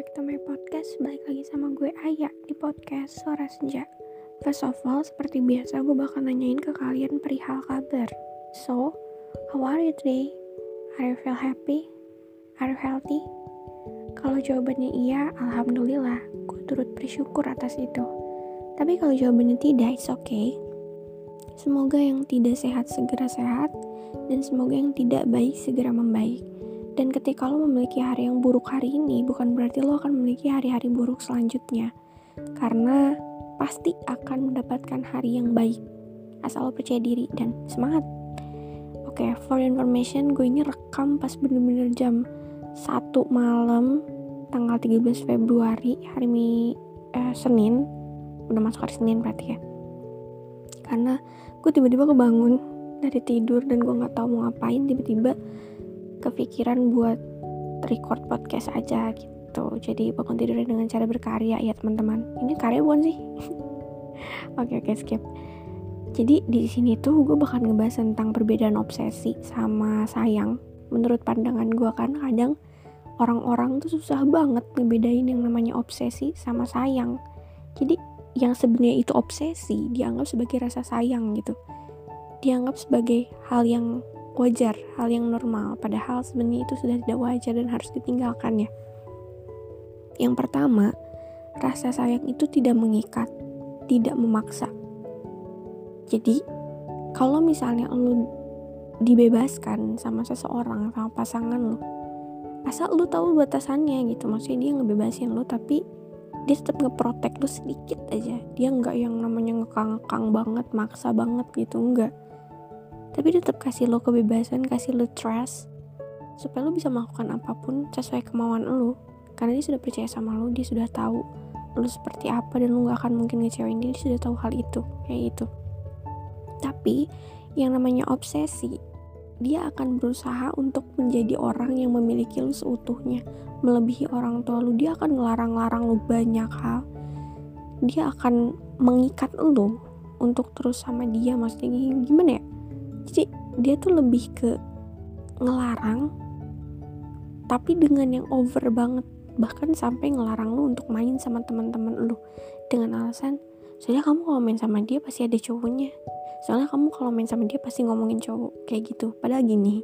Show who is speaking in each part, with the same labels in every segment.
Speaker 1: back to my podcast Balik lagi sama gue Aya di podcast Suara Senja First of all, seperti biasa gue bakal nanyain ke kalian perihal kabar So, how are you today? Are you feel happy? Are you healthy? Kalau jawabannya iya, Alhamdulillah Gue turut bersyukur atas itu Tapi kalau jawabannya tidak, it's okay Semoga yang tidak sehat segera sehat Dan semoga yang tidak baik segera membaik dan ketika lo memiliki hari yang buruk hari ini, bukan berarti lo akan memiliki hari-hari buruk selanjutnya. Karena pasti akan mendapatkan hari yang baik. Asal lo percaya diri dan semangat. Oke, okay, for information, gue ini rekam pas bener-bener jam 1 malam tanggal 13 Februari, hari mi, eh, Senin. Udah masuk hari Senin berarti ya. Karena gue tiba-tiba kebangun dari tidur dan gue nggak tahu mau ngapain tiba-tiba kepikiran buat record podcast aja gitu. Jadi bangun tidur dengan cara berkarya ya teman-teman. Ini karya bukan sih? Oke oke skip. Jadi di sini tuh gue bakal ngebahas tentang perbedaan obsesi sama sayang. Menurut pandangan gue kan kadang orang-orang tuh susah banget ngebedain yang namanya obsesi sama sayang. Jadi yang sebenarnya itu obsesi dianggap sebagai rasa sayang gitu. Dianggap sebagai hal yang wajar, hal yang normal, padahal sebenarnya itu sudah tidak wajar dan harus ditinggalkan ya. Yang pertama, rasa sayang itu tidak mengikat, tidak memaksa. Jadi, kalau misalnya lu dibebaskan sama seseorang, sama pasangan lu, asal lu tahu batasannya gitu, maksudnya dia ngebebasin lu tapi dia tetap ngeprotek lu sedikit aja dia nggak yang namanya ngekang-kang banget maksa banget gitu enggak tapi tetap kasih lo kebebasan kasih lo trust supaya lo bisa melakukan apa pun sesuai kemauan lo karena dia sudah percaya sama lo dia sudah tahu lo seperti apa dan lo gak akan mungkin ngecewain dia dia sudah tahu hal itu kayak itu tapi yang namanya obsesi dia akan berusaha untuk menjadi orang yang memiliki lo seutuhnya melebihi orang tua lo dia akan ngelarang-larang lo banyak hal. Dia akan mengikat lo untuk terus sama dia. Maksudnya gimana ya jadi dia tuh lebih ke ngelarang tapi dengan yang over banget. Bahkan sampai ngelarang lu untuk main sama teman-teman lu. Dengan alasan soalnya kamu kalau main sama dia pasti ada cowoknya. Soalnya kamu kalau main sama dia pasti ngomongin cowok. Kayak gitu. Padahal gini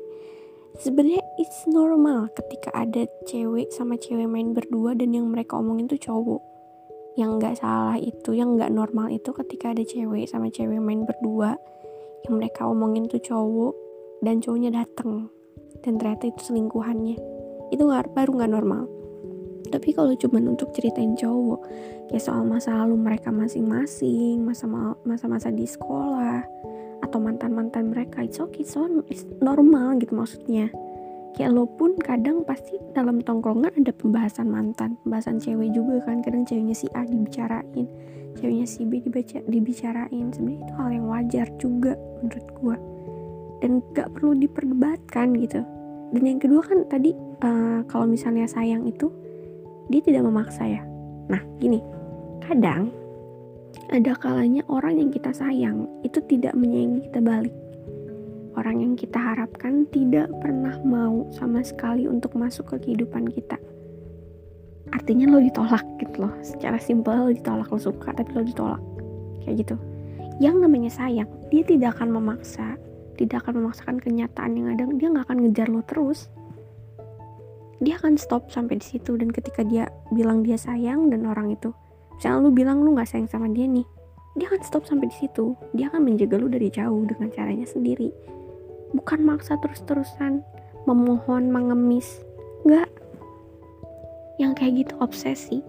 Speaker 1: sebenarnya it's normal ketika ada cewek sama cewek main berdua dan yang mereka omongin tuh cowok. Yang nggak salah itu yang nggak normal itu ketika ada cewek sama cewek main berdua yang mereka omongin tuh cowok dan cowoknya dateng dan ternyata itu selingkuhannya itu gak, baru nggak normal. Tapi kalau cuman untuk ceritain cowok kayak soal masa lalu mereka masing-masing masa-masa di sekolah atau mantan-mantan mereka it's okay so normal gitu maksudnya. Kayak lo pun kadang pasti dalam tongkrongan ada pembahasan mantan pembahasan cewek juga kan kadang ceweknya si A dibicarain ceweknya si B dibaca dibicarain. Sebenarnya itu hal yang wajar juga menurut gue dan gak perlu diperdebatkan gitu. Dan yang kedua kan tadi uh, kalau misalnya sayang itu dia tidak memaksa ya. Nah gini. Kadang ada kalanya orang yang kita sayang itu tidak menyayangi kita balik. Orang yang kita harapkan tidak pernah mau sama sekali untuk masuk ke kehidupan kita artinya lo ditolak gitu loh. Secara simpel lo ditolak lo suka tapi lo ditolak. Kayak gitu. Yang namanya sayang dia tidak akan memaksa tidak akan memaksakan kenyataan yang ada dia nggak akan ngejar lo terus. Dia akan stop sampai di situ dan ketika dia bilang dia sayang dan orang itu misalnya lu bilang lu nggak sayang sama dia nih dia akan stop sampai di situ. Dia akan menjaga lu dari jauh dengan caranya sendiri. Bukan maksa terus-terusan memohon mengemis. Nggak yang kayak gitu obsesi.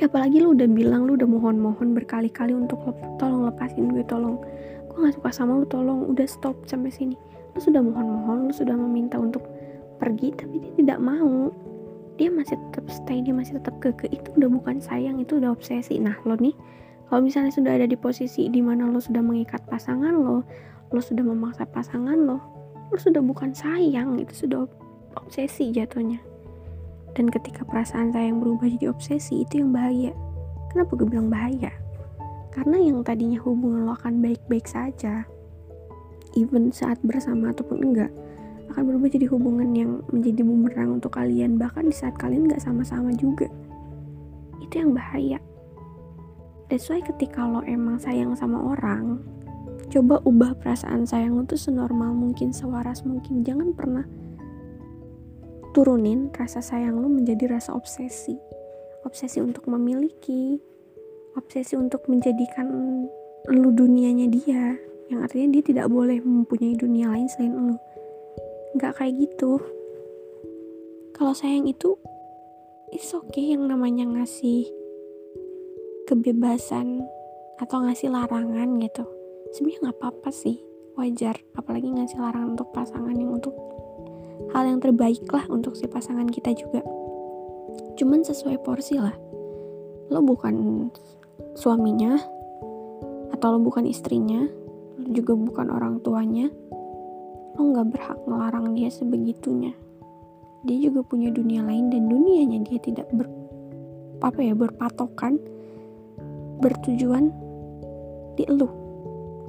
Speaker 1: Apalagi lu udah bilang lu udah mohon-mohon berkali-kali untuk lep, tolong lepasin gue tolong. Gue nggak suka sama lu tolong. Udah stop sampai sini. Lu sudah mohon-mohon lu sudah meminta untuk pergi tapi dia tidak mau. Dia masih tetap stay dia masih tetap keke. Itu udah bukan sayang itu udah obsesi. Nah lo nih kalau misalnya sudah ada di posisi di mana lo sudah mengikat pasangan lo lo sudah memaksa pasangan lo lo sudah bukan sayang itu sudah obsesi jatuhnya dan ketika perasaan sayang berubah jadi obsesi itu yang bahaya kenapa gue bilang bahaya karena yang tadinya hubungan lo akan baik-baik saja even saat bersama ataupun enggak akan berubah jadi hubungan yang menjadi bumerang untuk kalian. Bahkan di saat kalian gak sama-sama juga. Itu yang bahaya. That's why ketika lo emang sayang sama orang coba ubah perasaan sayang lo tuh senormal mungkin sewaras mungkin. Jangan pernah turunin rasa sayang lo menjadi rasa obsesi. Obsesi untuk memiliki obsesi untuk menjadikan lu dunianya dia yang artinya dia tidak boleh mempunyai dunia lain selain lu. Nggak kayak gitu. Kalau sayang itu it's okay yang namanya ngasih kebebasan atau ngasih larangan gitu. Sebenarnya nggak apa-apa sih wajar. Apalagi ngasih larangan untuk pasangan yang untuk hal yang terbaik lah untuk si pasangan kita juga. Cuman sesuai porsi lah. Lo bukan suaminya atau lo bukan istrinya lo juga bukan orang tuanya lo nggak berhak melarang dia sebegitunya. Dia juga punya dunia lain dan dunianya dia tidak ber apa ya berpatokan bertujuan di lo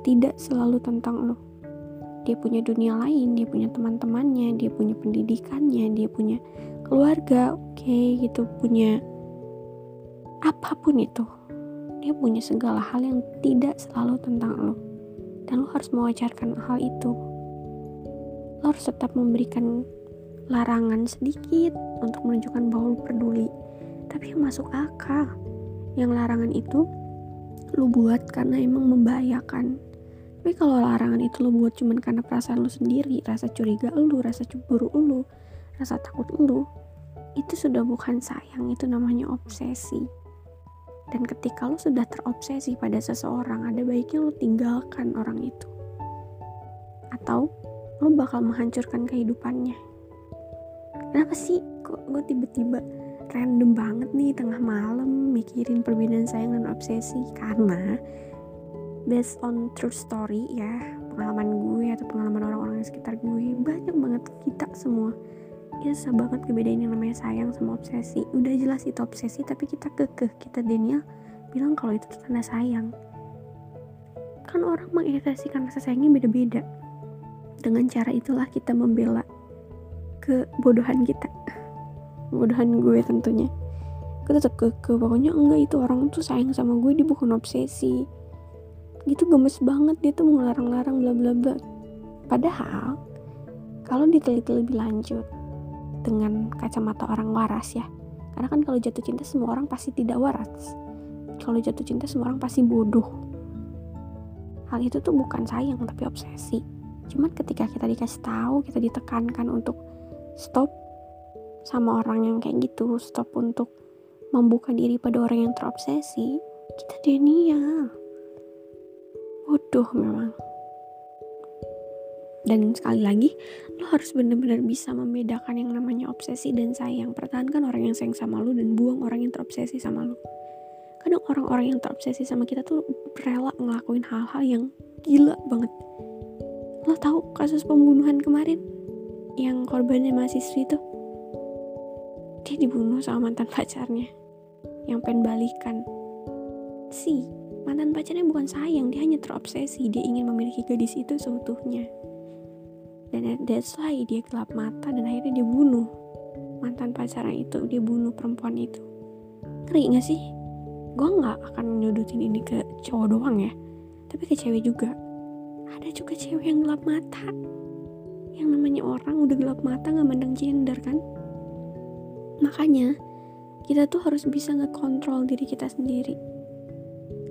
Speaker 1: tidak selalu tentang lo dia punya dunia lain dia punya teman-temannya dia punya pendidikannya dia punya keluarga oke okay, gitu. Punya apa pun itu dia punya segala hal yang tidak selalu tentang lo. Dan lo harus mewajarkan hal itu. Lo harus tetap memberikan larangan sedikit untuk menunjukkan bahwa lo peduli. Tapi yang masuk akal yang larangan itu lo buat karena emang membahayakan tapi kalau larangan itu lo buat cuman karena perasaan lo sendiri rasa curiga lo rasa cemburu lo rasa takut lo itu sudah bukan sayang itu namanya obsesi. Dan ketika lo sudah terobsesi pada seseorang ada baiknya lo tinggalkan orang itu. Atau lo bakal menghancurkan kehidupannya. Kenapa sih kok gue tiba-tiba random banget nih tengah malam mikirin perbedaan sayang dan obsesi? Karena based on true story ya. Pengalaman gue atau pengalaman orang-orang di sekitar gue. Banyak banget kita semua. Bisa banget kebedain yang namanya sayang sama obsesi. Udah jelas itu obsesi tapi kita kekeh. Kita Daniel bilang kalau itu tanda sayang. Kan orang mengekspresikan rasa sayangnya beda-beda. Dengan cara itulah kita membela kebodohan kita. Kebodohan gue tentunya. Gue tetap ke, ke pokoknya enggak itu orang tuh sayang sama gue dia bukan obsesi gitu gemes banget dia tuh ngelarang-larang bla bla bla. Padahal kalau diteliti lebih lanjut dengan kacamata orang waras ya karena kan kalau jatuh cinta semua orang pasti tidak waras. Kalau jatuh cinta semua orang pasti bodoh. Hal itu tuh bukan sayang tapi obsesi. Cuman ketika kita dikasih tahu kita ditekankan untuk stop sama orang yang kayak gitu stop untuk membuka diri pada orang yang terobsesi kita denial bodoh memang. Dan sekali lagi lo harus benar-benar bisa membedakan yang namanya obsesi dan sayang. Pertahankan orang yang sayang sama lo dan buang orang yang terobsesi sama lo. Kadang orang-orang yang terobsesi sama kita tuh rela ngelakuin hal-hal yang gila banget. Lo tahu kasus pembunuhan kemarin? Yang korbannya mahasiswi itu? Dia dibunuh sama mantan pacarnya. Yang pengen balikan. Si mantan pacarnya bukan sayang dia hanya terobsesi. Dia ingin memiliki gadis itu seutuhnya. Dan that's why dia gelap mata dan akhirnya dia bunuh mantan pacarnya itu. Dia bunuh perempuan itu. Ngeri gak sih? Gue nggak akan nyudutin ini ke cowok doang ya. Tapi ke cewek juga. Ada juga cewek yang gelap mata. Yang namanya orang udah gelap mata nggak mandang gender kan? Makanya kita tuh harus bisa ngekontrol diri kita sendiri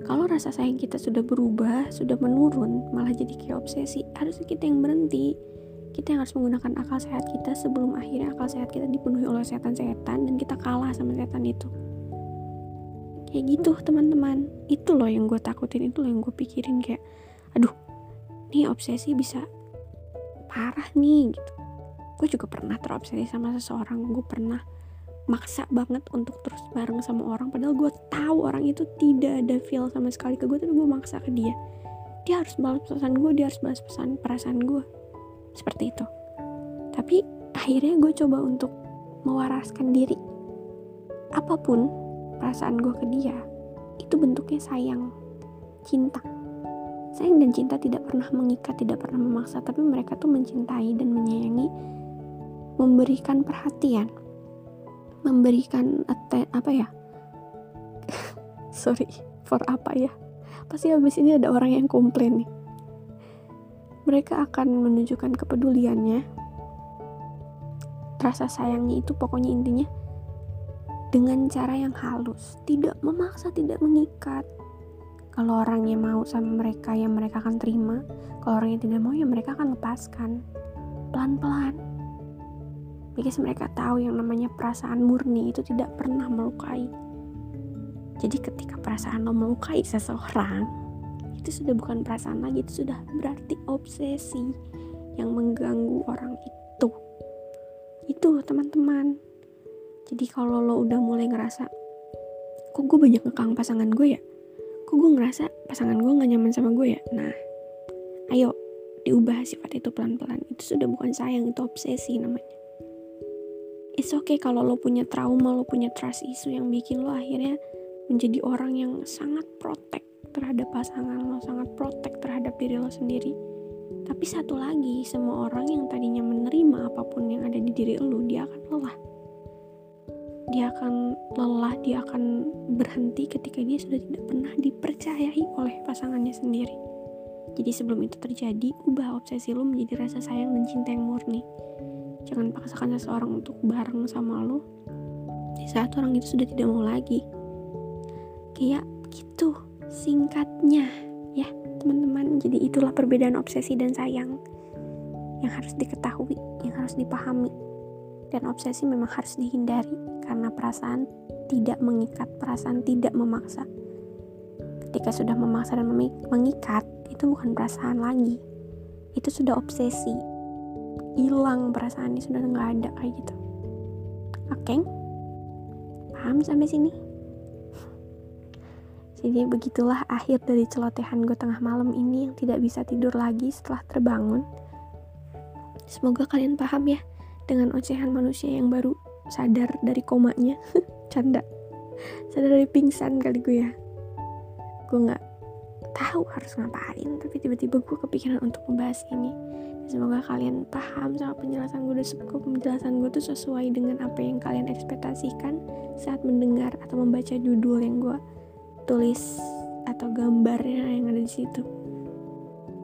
Speaker 1: kalau rasa sayang kita sudah berubah sudah menurun malah jadi kayak obsesi harusnya kita yang berhenti. Kita yang harus menggunakan akal sehat kita sebelum akhirnya akal sehat kita dipenuhi oleh setan-setan dan kita kalah sama setan itu. Kayak gitu teman-teman. Itu loh yang gue takutin itu loh yang gue pikirin kayak aduh nih obsesi bisa parah nih gitu. Gue juga pernah terobsesi sama seseorang gue pernah maksa banget untuk terus bareng sama orang padahal gue tahu orang itu tidak ada feel sama sekali ke gue tapi gue maksa ke dia. Dia harus balas pesan gue dia harus balas pesan perasaan gue seperti itu. Tapi akhirnya gue coba untuk mewaraskan diri. Apa pun perasaan gue ke dia itu bentuknya sayang cinta. Sayang dan cinta tidak pernah mengikat tidak pernah memaksa tapi mereka tuh mencintai dan menyayangi memberikan perhatian memberikan apa ya? Sorry for apa ya? Pasti habis ini ada orang yang komplain nih. Mereka akan menunjukkan kepeduliannya. Rasa sayangnya itu pokoknya intinya dengan cara yang halus. Tidak memaksa tidak mengikat. Kalau orangnya mau sama mereka yang mereka akan terima. Kalau orangnya tidak mau ya mereka akan lepaskan. Pelan-pelan because mereka tahu yang namanya perasaan murni itu tidak pernah melukai. Jadi ketika perasaan lo melukai seseorang itu sudah bukan perasaan lagi itu sudah berarti obsesi yang mengganggu orang itu. Itu teman-teman. Jadi kalau lo udah mulai ngerasa kok gue banyak ngekang pasangan gue ya? Kok gue ngerasa pasangan gue gak nyaman sama gue ya? Nah ayo diubah sifat itu pelan-pelan. Itu sudah bukan sayang itu obsesi namanya it's okay kalau lo punya trauma lo punya trust issue yang bikin lo akhirnya menjadi orang yang sangat protek terhadap pasangan lo sangat protek terhadap diri lo sendiri. Tapi satu lagi semua orang yang tadinya menerima apa pun yang ada di diri lo dia akan lelah. Dia akan lelah dia akan berhenti ketika dia sudah tidak pernah dipercayai oleh pasangannya sendiri. Jadi sebelum itu terjadi ubah obsesi lo menjadi rasa sayang dan cinta yang murni jangan paksakan seseorang untuk bareng sama lo di saat orang itu sudah tidak mau lagi. Kayak gitu singkatnya ya teman-teman. Jadi itulah perbedaan obsesi dan sayang yang harus diketahui yang harus dipahami. Dan obsesi memang harus dihindari karena perasaan tidak mengikat perasaan tidak memaksa. Ketika sudah memaksa dan mengikat itu bukan perasaan lagi. Itu sudah obsesi hilang perasaan ini sudah nggak ada kayak gitu oke paham sampai sini jadi begitulah akhir dari celotehan gue tengah malam ini yang tidak bisa tidur lagi setelah terbangun. Semoga kalian paham ya dengan ocehan manusia yang baru sadar dari komanya. Canda. Sadar dari pingsan kali gue ya. Gue gak tahu harus ngapain, tapi tiba-tiba gue kepikiran untuk membahas ini. Semoga kalian paham sama penjelasan gue semoga penjelasan gue tuh sesuai dengan apa yang kalian ekspektasikan saat mendengar atau membaca judul yang gue tulis atau gambarnya yang ada di situ.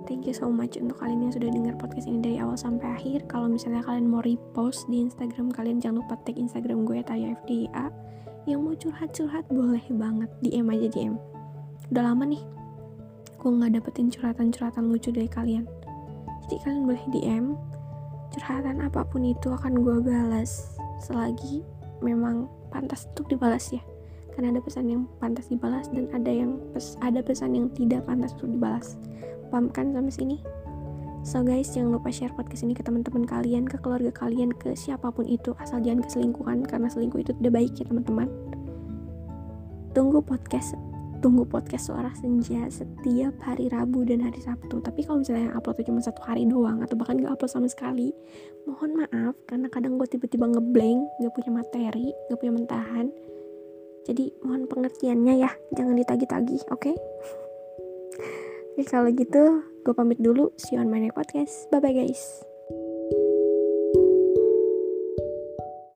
Speaker 1: Thank you so much untuk kalian yang sudah dengar podcast ini dari awal sampai akhir. Kalau misalnya kalian mau repost di Instagram kalian, jangan lupa tag Instagram gue Taya FDA. Yang mau curhat-curhat boleh banget DM aja DM. Udah lama nih, gue nggak dapetin curhatan-curhatan lucu dari kalian. Jadi kalian boleh DM. Curhatan apa pun itu akan gue balas. Selagi memang pantas untuk dibalas ya. Karena ada pesan yang pantas dibalas dan ada yang pes ada pesan yang tidak pantas untuk dibalas. Paham kan sampai sini? So guys jangan lupa share podcast ini ke teman-teman kalian ke keluarga kalian ke siapa pun itu. Asal jangan keselingkuhan karena selingkuh itu tidak baik ya teman-teman. Tunggu podcast tunggu podcast suara senja setiap hari Rabu dan hari Sabtu. Tapi kalau misalnya yang upload cuma satu hari doang atau bahkan gak upload sama sekali mohon maaf karena kadang gue tiba-tiba ngeblank gak punya materi gak punya mentahan. Jadi mohon pengertiannya ya jangan ditagi-tagi oke? Okay? Oke, kalau gitu gue pamit dulu. See you on my next podcast. Bye bye guys